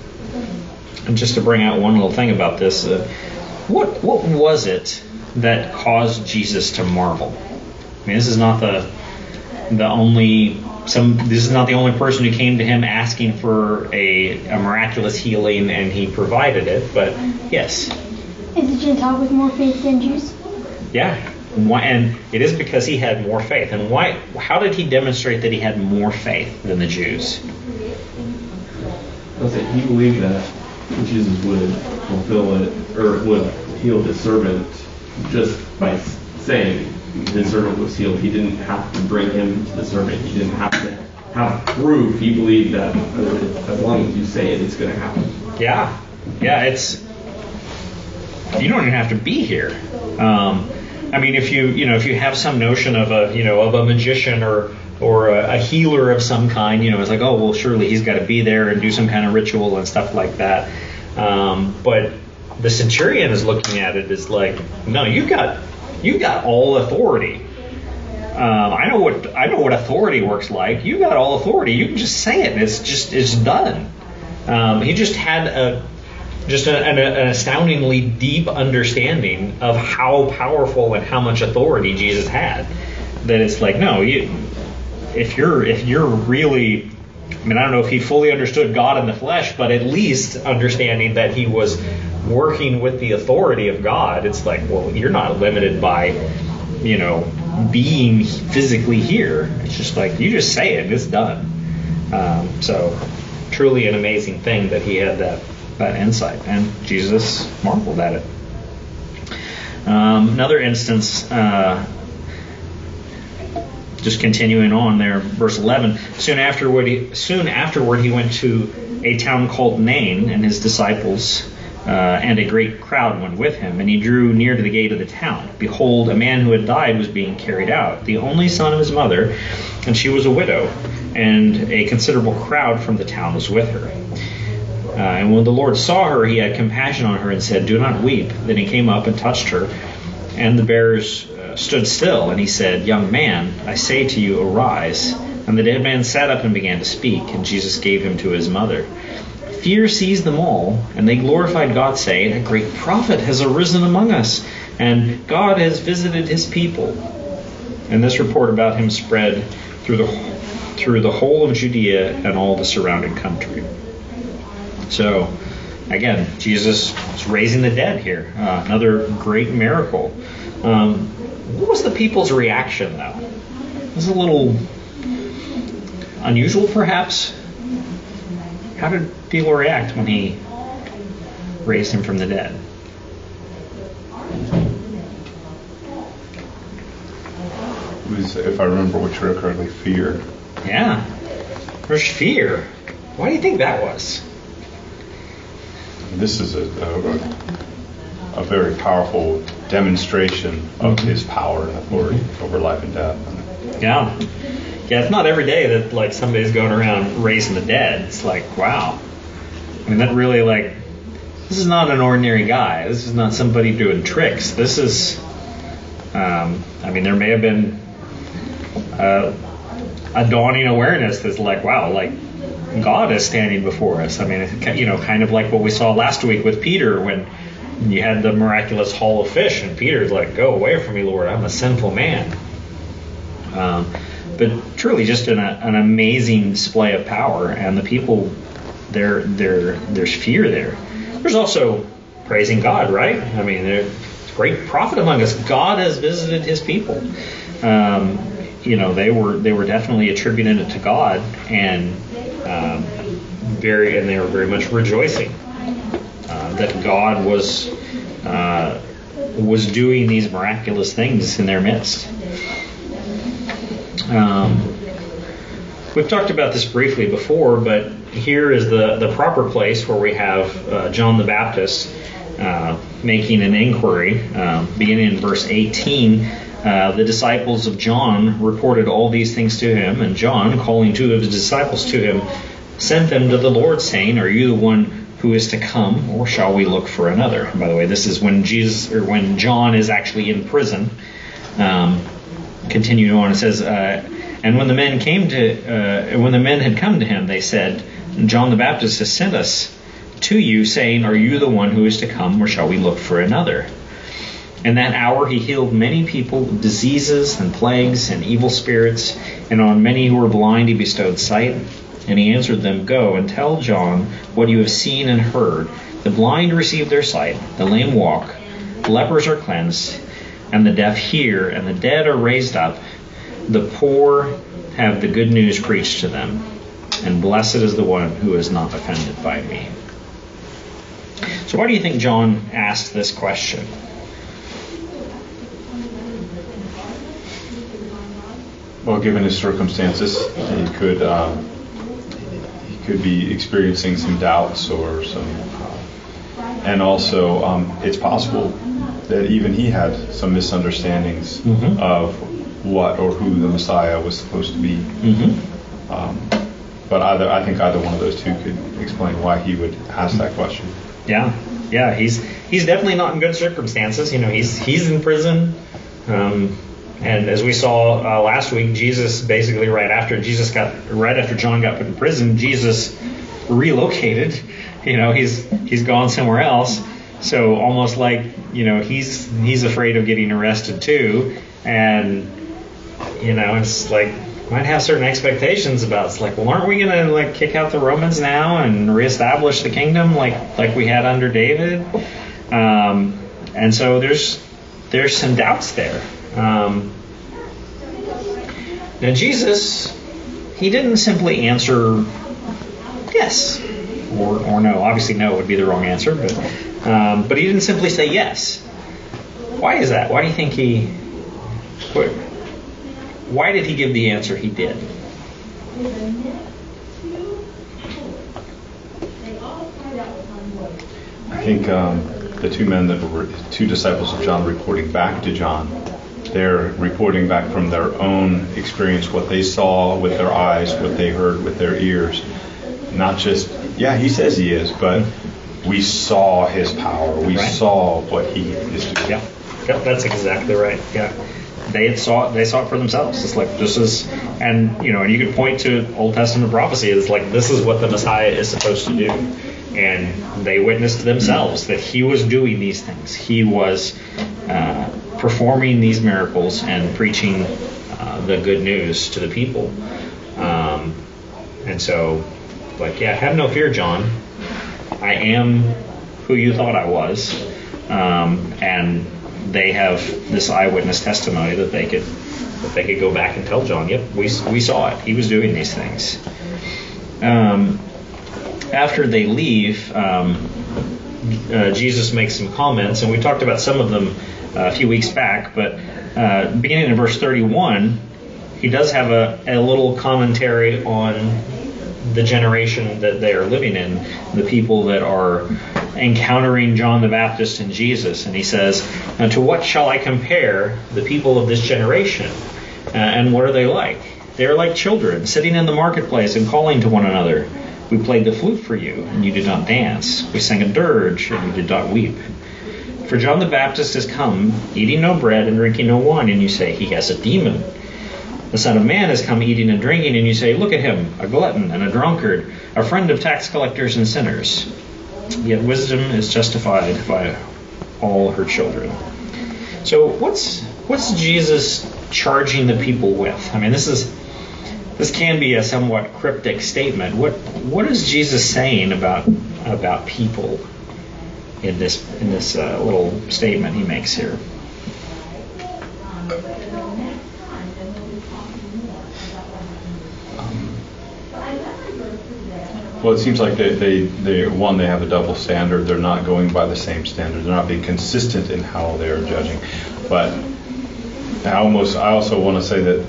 And just to bring out one little thing about this, uh, what what was it that caused Jesus to marvel? I mean, this is not the the only some this is not the only person who came to him asking for a, a miraculous healing and he provided it, but yes. Is the Gentile with more faith than Jews? Yeah. Why, and it is because he had more faith. And why? How did he demonstrate that he had more faith than the Jews? I'll say he believed that Jesus would fulfill it or would heal his servant just by saying his servant was healed. He didn't have to bring him to the servant. He didn't have to have proof. He believed that as long as you say it, it's going to happen. Yeah, yeah. It's you don't even have to be here. Um, I mean, if you you know if you have some notion of a you know of a magician or or a, a healer of some kind, you know, it's like oh well, surely he's got to be there and do some kind of ritual and stuff like that. Um, but the centurion is looking at it as like, no, you've got you've got all authority. Um, I know what I know what authority works like. You got all authority. You can just say it, and it's just it's done. Um, he just had a just an, an, astoundingly deep understanding of how powerful and how much authority Jesus had. That it's like no, you, if you're if you're really I mean, I don't know if he fully understood God in the flesh, but at least understanding that he was working with the authority of God, it's like, well, you're not limited by, you know, being physically here. It's just like you just say it, it's done. Um, so, truly an amazing thing that he had that that insight, and Jesus marveled at it. Um, another instance. Uh, just continuing on there, verse 11. Soon afterward, he, soon afterward, he went to a town called Nain, and his disciples uh, and a great crowd went with him. And he drew near to the gate of the town. Behold, a man who had died was being carried out, the only son of his mother, and she was a widow, and a considerable crowd from the town was with her. Uh, and when the Lord saw her, he had compassion on her and said, Do not weep. Then he came up and touched her, and the bearers uh, stood still. And he said, Young man, I say to you, arise. And the dead man sat up and began to speak, and Jesus gave him to his mother. Fear seized them all, and they glorified God, saying, A great prophet has arisen among us, and God has visited his people. And this report about him spread through the, through the whole of Judea and all the surrounding country. So, again, Jesus is raising the dead here. Uh, another great miracle. Um, what was the people's reaction, though? It was a little unusual, perhaps. How did people react when he raised him from the dead? It was, if I remember which word correctly, fear. Yeah. There's fear. Why do you think that was? This is a, a, a very powerful demonstration of mm-hmm. his power and authority mm-hmm. over life and death. Yeah. Yeah, it's not every day that like somebody's going around raising the dead. It's like, wow. I mean, that really like this is not an ordinary guy. This is not somebody doing tricks. This is, um, I mean, there may have been uh, a dawning awareness that's like, wow, like God is standing before us. I mean, you know, kind of like what we saw last week with Peter when you had the miraculous haul of fish, and Peter's like, "Go away from me, Lord! I'm a sinful man." Um, but truly, just an, an amazing display of power, and the people, there, there, there's fear there. There's also praising God, right? I mean, there's great prophet among us. God has visited His people. Um, you know, they were they were definitely attributing it to God, and um, very, and they were very much rejoicing uh, that God was uh, was doing these miraculous things in their midst. Um, we've talked about this briefly before, but here is the, the proper place where we have uh, John the Baptist uh, making an inquiry, uh, beginning in verse 18. Uh, the disciples of John reported all these things to him, and John, calling two of his disciples to him, sent them to the Lord, saying, Are you the one who is to come, or shall we look for another? By the way, this is when Jesus or when John is actually in prison. Um, continuing on, it says, uh, and when the men came to, uh, when the men had come to him, they said, John the Baptist has sent us to you, saying, Are you the one who is to come, or shall we look for another? In that hour he healed many people with diseases and plagues and evil spirits, and on many who were blind he bestowed sight. And he answered them, Go and tell John what you have seen and heard. The blind receive their sight, the lame walk, lepers are cleansed, and the deaf hear, and the dead are raised up. The poor have the good news preached to them, and blessed is the one who is not offended by me. So, why do you think John asked this question? Well, given his circumstances, he could um, he could be experiencing some doubts or some, uh, and also um, it's possible that even he had some misunderstandings Mhm. of what or who the Messiah was supposed to be. Mm-hmm. Um, but either I think either one of those two could explain why he would ask that question. Yeah, yeah, he's he's definitely not in good circumstances. You know, he's he's in prison, um, and as we saw uh, last week, Jesus basically right after Jesus got right after John got put in prison, Jesus relocated. You know, he's he's gone somewhere else. So almost like you know he's he's afraid of getting arrested too, and you know it's like might have certain expectations about it's like well aren't we gonna like kick out the Romans now and reestablish the kingdom like like we had under David? Um, and so there's there's some doubts there. Um, now Jesus he didn't simply answer yes or, or no. Obviously no would be the wrong answer but um, but he didn't simply say yes why is that why do you think he why did he give the answer he did? I think um, the two men that were two disciples of John reporting back to John, they're reporting back from their own experience, what they saw with their eyes, what they heard with their ears. Not just, yeah, he says he is, but we saw his power. We Right. saw what he is doing. Yeah, yeah, that's exactly right. Yeah, they had saw it, they saw it for themselves. It's like this is, and you know, and you could point to Old Testament prophecy. It's like this is what the Messiah is supposed to do, and they witnessed themselves that he was doing these things. He was uh, performing these miracles and preaching uh, the good news to the people. Um, and so, like, yeah, have no fear, John. I am who you thought I was, um, and they have this eyewitness testimony that they could that they could go back and tell John, "Yep, we we saw it. He was doing these things." Um, after they leave, um, uh, Jesus makes some comments, and we talked about some of them uh, a few weeks back. But uh, beginning in verse 31, he does have a, a little commentary on the generation that they are living in, the people that are encountering John the Baptist and Jesus. And he says, Now To what shall I compare the people of this generation? Uh, and what are they like? They are like children, sitting in the marketplace and calling to one another. We played the flute for you, and you did not dance. We sang a dirge, and you did not weep. For John the Baptist has come, eating no bread and drinking no wine, and you say, He has a demon. The Son of Man has come eating and drinking, and you say, Look at him, a glutton and a drunkard, a friend of tax collectors and sinners. Yet wisdom is justified by all her children. So what's what's Jesus charging the people with? I mean, this is this can be a somewhat cryptic statement. What what is Jesus saying about about people in this in this uh, little statement he makes here? Well, it seems like they, they, they, one, they have a double standard. They're not going by the same standard. They're not being consistent in how they're judging. But I almost, I also want to say that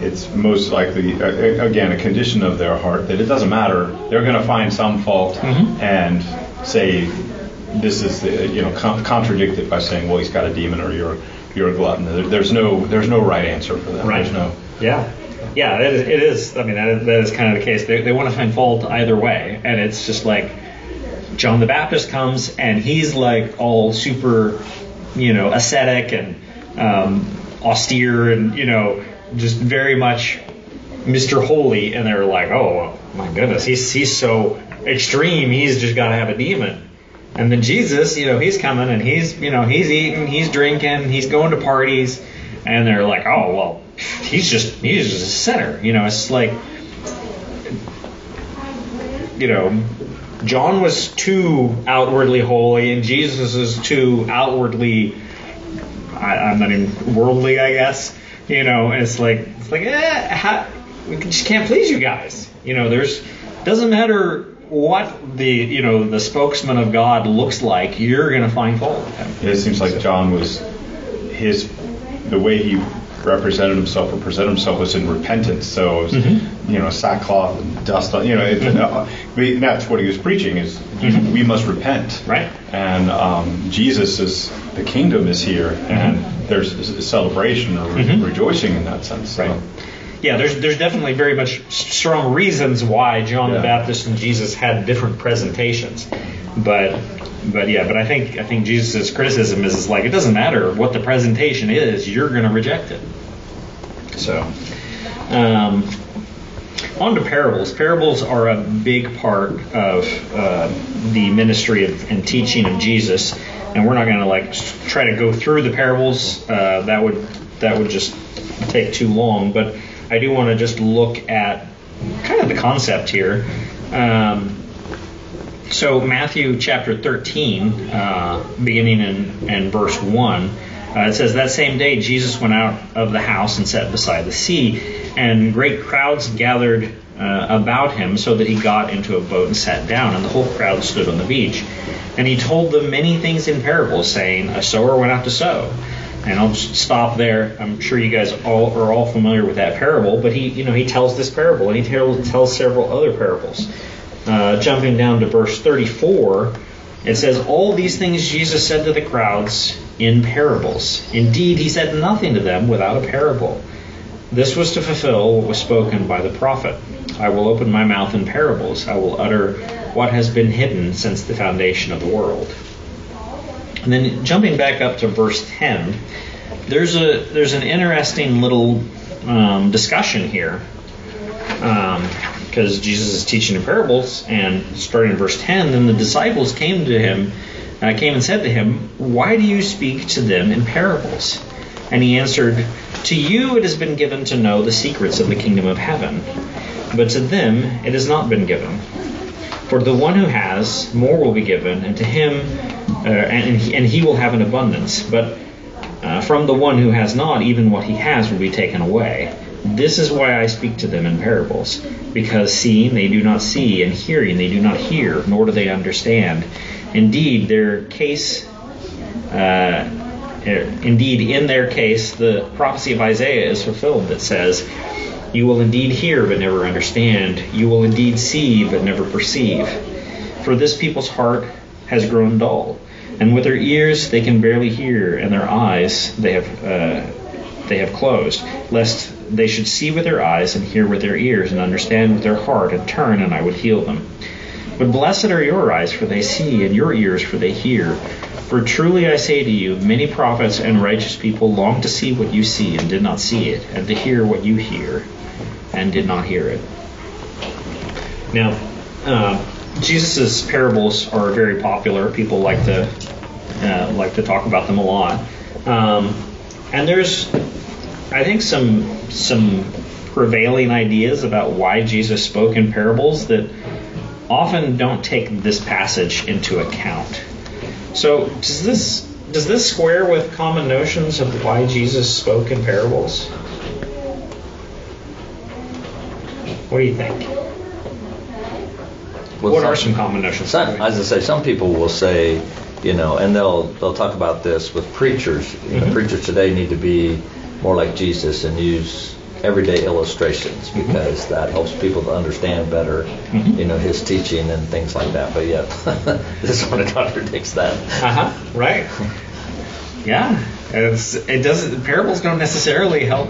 it's most likely, again, a condition of their heart that it doesn't matter. They're going to find some fault mm-hmm. and say this is the, you know, con- contradict it by saying, well, he's got a demon or you're, you're a glutton. There's no, there's no right answer for them. Right. There's no. Yeah. Yeah, it is, it is. I mean, that is, that is kind of the case. They, they want to find fault either way, and it's just like John the Baptist comes and he's like all super, you know, ascetic and um, austere and you know just very much Mr. Holy, and they're like, oh my goodness, he's he's so extreme. He's just got to have a demon. And then Jesus, you know, he's coming and he's you know he's eating, he's drinking, he's going to parties, and they're like, oh well he's just he's just a sinner. You know, it's like you know, John was too outwardly holy, and Jesus is too outwardly. I, I'm not even worldly, I guess. You know, it's like it's like eh, how, we just can't please you guys. You know, there's doesn't matter what the you know the spokesman of God looks like, you're going to find fault with him. It seems like John was his the way he represented himself or presented himself was in repentance. So, was, mm-hmm. you know, sackcloth and dust. On, you know, it, mm-hmm. that's what he was preaching: is mm-hmm. we must repent. Right. And um, Jesus is the kingdom is here, mm-hmm. and there's a celebration or mm-hmm. rejoicing in that sense. Right. yeah, there's there's definitely very much strong reasons why John yeah. the Baptist and Jesus had different presentations, but but yeah, but I think I think Jesus' criticism is, is like it doesn't matter what the presentation is, you're going to reject it. So, um, on to parables. Parables are a big part of uh, the ministry of, and teaching of Jesus, and we're not going to like try to go through the parables. Uh, that would that would just take too long. But I do want to just look at kind of the concept here. Um, so Matthew chapter 13, uh, beginning in, in verse 1, uh, it says, That same day Jesus went out of the house and sat beside the sea, and great crowds gathered uh, about him, so that he got into a boat and sat down, and the whole crowd stood on the beach. And he told them many things in parables, saying, A sower went out to sow. And I'll stop there. I'm sure you guys all are all familiar with that parable, but he, you know, he tells this parable, and he tells, tells several other parables. Uh, jumping down to verse 34, it says, All these things Jesus said to the crowds in parables. Indeed, he said nothing to them without a parable. This was to fulfill what was spoken by the prophet. I will open my mouth in parables. I will utter what has been hidden since the foundation of the world. And then jumping back up to verse 10, there's a there's an interesting little um, discussion here. Um, because Jesus is teaching in parables, and starting in verse 10, then the disciples came to him, uh, came and said to him, Why do you speak to them in parables? And he answered, To you it has been given to know the secrets of the kingdom of heaven, but to them it has not been given. For the one who has, more will be given, and to him, uh, and, and he will have an abundance. But Uh, from the one who has not, even what he has will be taken away. This is why I speak to them in parables, because seeing they do not see, and hearing they do not hear, nor do they understand. Indeed, their case, uh, indeed, in their case, the prophecy of Isaiah is fulfilled that says, You will indeed hear, but never understand. You will indeed see, but never perceive. For this people's heart has grown dull, and with their ears they can barely hear, and their eyes they have uh, they have closed, lest they should see with their eyes and hear with their ears and understand with their heart and turn, and I would heal them. But blessed are your eyes, for they see, and your ears, for they hear. For truly I say to you, many prophets and righteous people long to see what you see and did not see it, and to hear what you hear and did not hear it. Now, uh, Jesus' parables are very popular. People like to uh, like to talk about them a lot. Um, and there's, I think, some some prevailing ideas about why Jesus spoke in parables that often don't take this passage into account. So does this does this square with common notions of why Jesus spoke in parables? What do you think? Well, what some- are some common notions? Some, as I say, some people will say, you know, and they'll they'll talk about this with preachers. You know, Mhm. preachers today need to be more like Jesus and use everyday illustrations Mm-hmm. because that helps people to understand better, Mhm. you know, his teaching and things like that. But yeah, this one contradicts that. Uh huh. Right. Yeah. It's, it doesn't. Parables don't necessarily help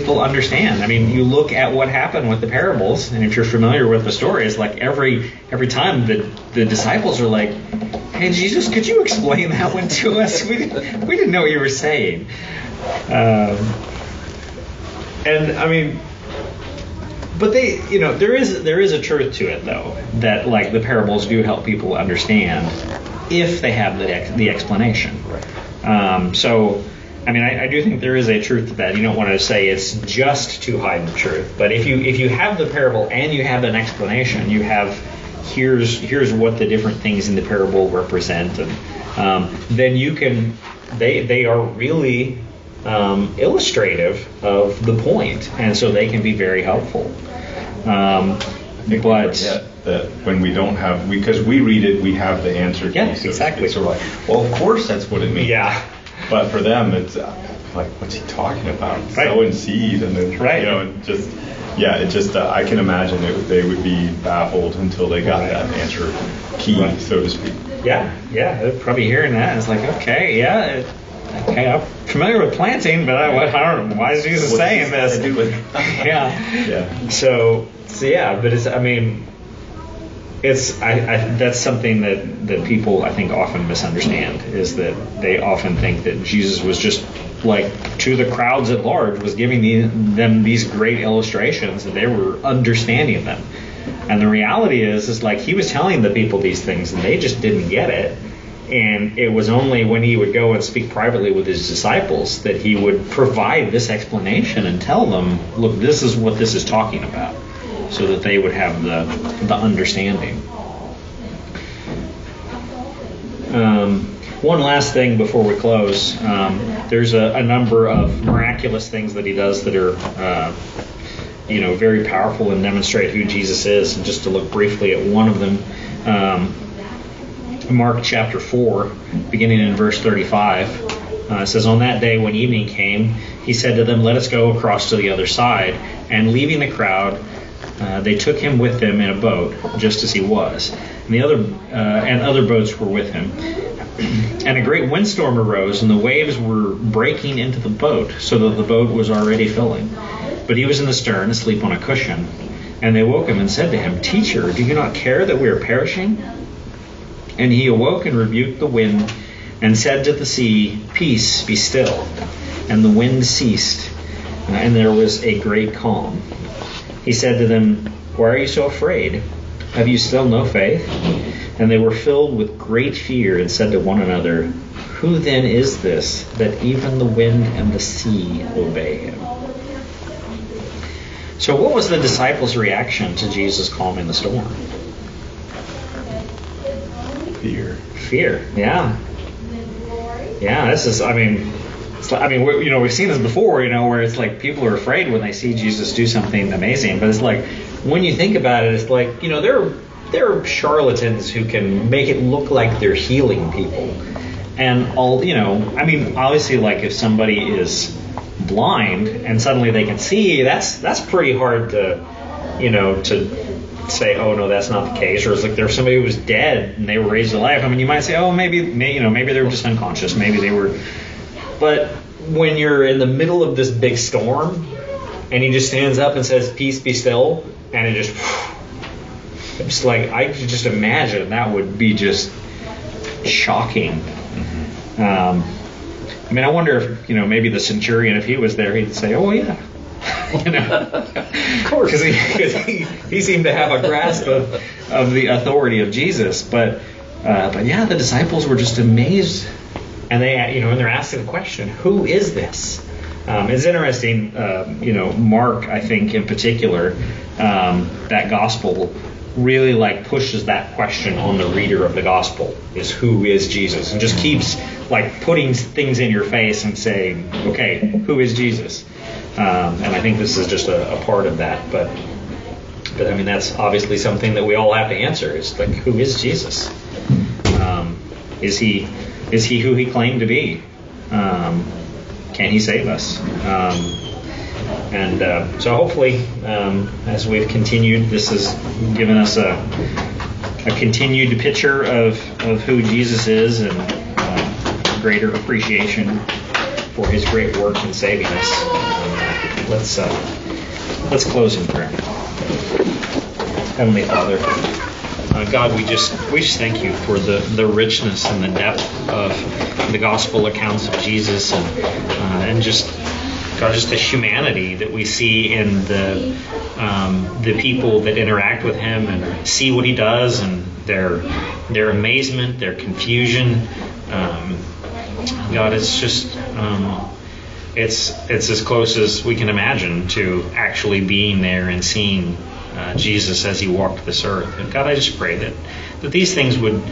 people understand. I mean, you look at what happened with the parables, and if you're familiar with the story, it's like every every time the the disciples are like, "Hey, Jesus, could you explain that one to us? We didn't, we didn't know what you were saying." Um, and I mean, but they, you know, there is there is a truth to it though that like the parables do help people understand if they have the the explanation. Um, so, I mean, I, I do think there is a truth to that. You don't want to say it's just to hide the truth, but if you if you have the parable and you have an explanation, you have here's here's what the different things in the parable represent, and um, then you can they they are really um, illustrative of the point, and so they can be very helpful. Um, but that when we don't have because we read it, we have the answer. Yeah, so exactly. It's sort like, well, of course that's what it means. Yeah. But for them, it's uh, like, what's he talking about? Right. Sowing seed, and then Right. you know, and just yeah, it just uh, I can imagine it, they would be baffled until they got Right. that answer key, Right. so to speak. Yeah, yeah, they're probably hearing that. It's like, okay, yeah, it, okay, I'm familiar with planting, but I, I don't know, why is Jesus What's saying this this? got to do with- yeah. Yeah. So, so yeah, but it's, I mean, it's, I, I, that's something that, that people, I think, often misunderstand is that they often think that Jesus was just like to the crowds at large was giving the, them these great illustrations and they were understanding them. And the reality is, is like he was telling the people these things and they just didn't get it. And it was only when he would go and speak privately with his disciples that he would provide this explanation and tell them, look, this is what this is talking about, so that they would have the, the understanding. Um, one last thing before we close. Um, there's a, a number of miraculous things that he does that are, uh, you know, very powerful and demonstrate who Jesus is. And just to look briefly at one of them, um, Mark chapter 4, beginning in verse 35, uh, says, On that day when evening came, he said to them, Let us go across to the other side. And leaving the crowd, uh, they took him with them in a boat, just as he was. And the other uh, and other boats were with him. And a great windstorm arose, and the waves were breaking into the boat, so that the boat was already filling. But he was in the stern, asleep on a cushion. And they woke him and said to him, Teacher, do you not care that we are perishing? And he awoke and rebuked the wind, and said to the sea, Peace, be still. And the wind ceased, and there was a great calm. He said to them, Why are you so afraid? Have you still no faith? And they were filled with great fear and said to one another, Who then is this that even the wind and the sea obey him? So, what was the disciples' reaction to Jesus calming the storm? Fear. Fear, yeah. Yeah, this is, I mean, like, I mean, we, you know, we've seen this before, you know, where it's like people are afraid when they see Jesus do something amazing. But it's like when you think about it, it's like you know there there are charlatans who can make it look like they're healing people, and all you know. I mean, obviously, like if somebody is blind and suddenly they can see, that's that's pretty hard to you know to say, oh no, that's not the case, or it's like there's somebody who was dead and they were raised to life. I mean, you might say, oh maybe, may, you know, maybe they were just unconscious, maybe they were but when you're in the middle of this big storm and he just stands up and says, Peace be still, and it just, it's like, I could just imagine that would be just shocking. Um, I mean, I wonder if, you know, maybe the centurion, if he was there, he'd say, Oh, yeah. you know, of course, because he, he, he seemed to have a grasp of, of the authority of Jesus. But, uh, but yeah, the disciples were just amazed and they, you know, and they're asking the question, who is this? Um, it's interesting, uh, you know, Mark, I think in particular, um, that gospel really like pushes that question on the reader of the gospel is who is Jesus and just keeps like putting things in your face and saying, okay, who is Jesus? Um, and I think this is just a, a part of that, but but I mean that's obviously something that we all have to answer is like who is Jesus? Um, is he is he who he claimed to be? Um, can he save us? Um, and uh, so hopefully, um, as we've continued, this has given us a, a continued picture of, of who Jesus is and uh, greater appreciation for his great work in saving us. Um, let's uh, let's close in prayer. Heavenly Father. Uh, God, we just we just thank you for the, the richness and the depth of the gospel accounts of Jesus and uh, and just God, just the humanity that we see in the um, the people that interact with Him and see what He does and their their amazement, their confusion. Um, God, it's just um, it's it's as close as we can imagine to actually being there and seeing uh, Jesus as he walked this earth. And God, I just pray that, that these things would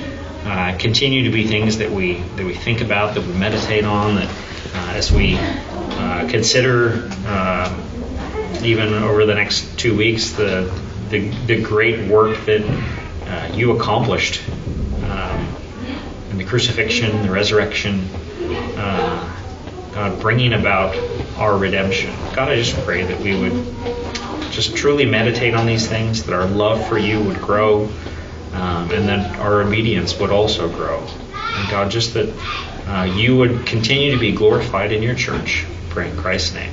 uh, continue to be things that we that we think about, that we meditate on, that uh, as we uh, consider uh, even over the next two weeks the the, the great work that uh, you accomplished um, in the crucifixion, the resurrection. God, bringing about our redemption. God, I just pray that we would just truly meditate on these things, that our love for you would grow, um, and that our obedience would also grow. And God, just that uh, you would continue to be glorified in your church. Pray in Christ's name.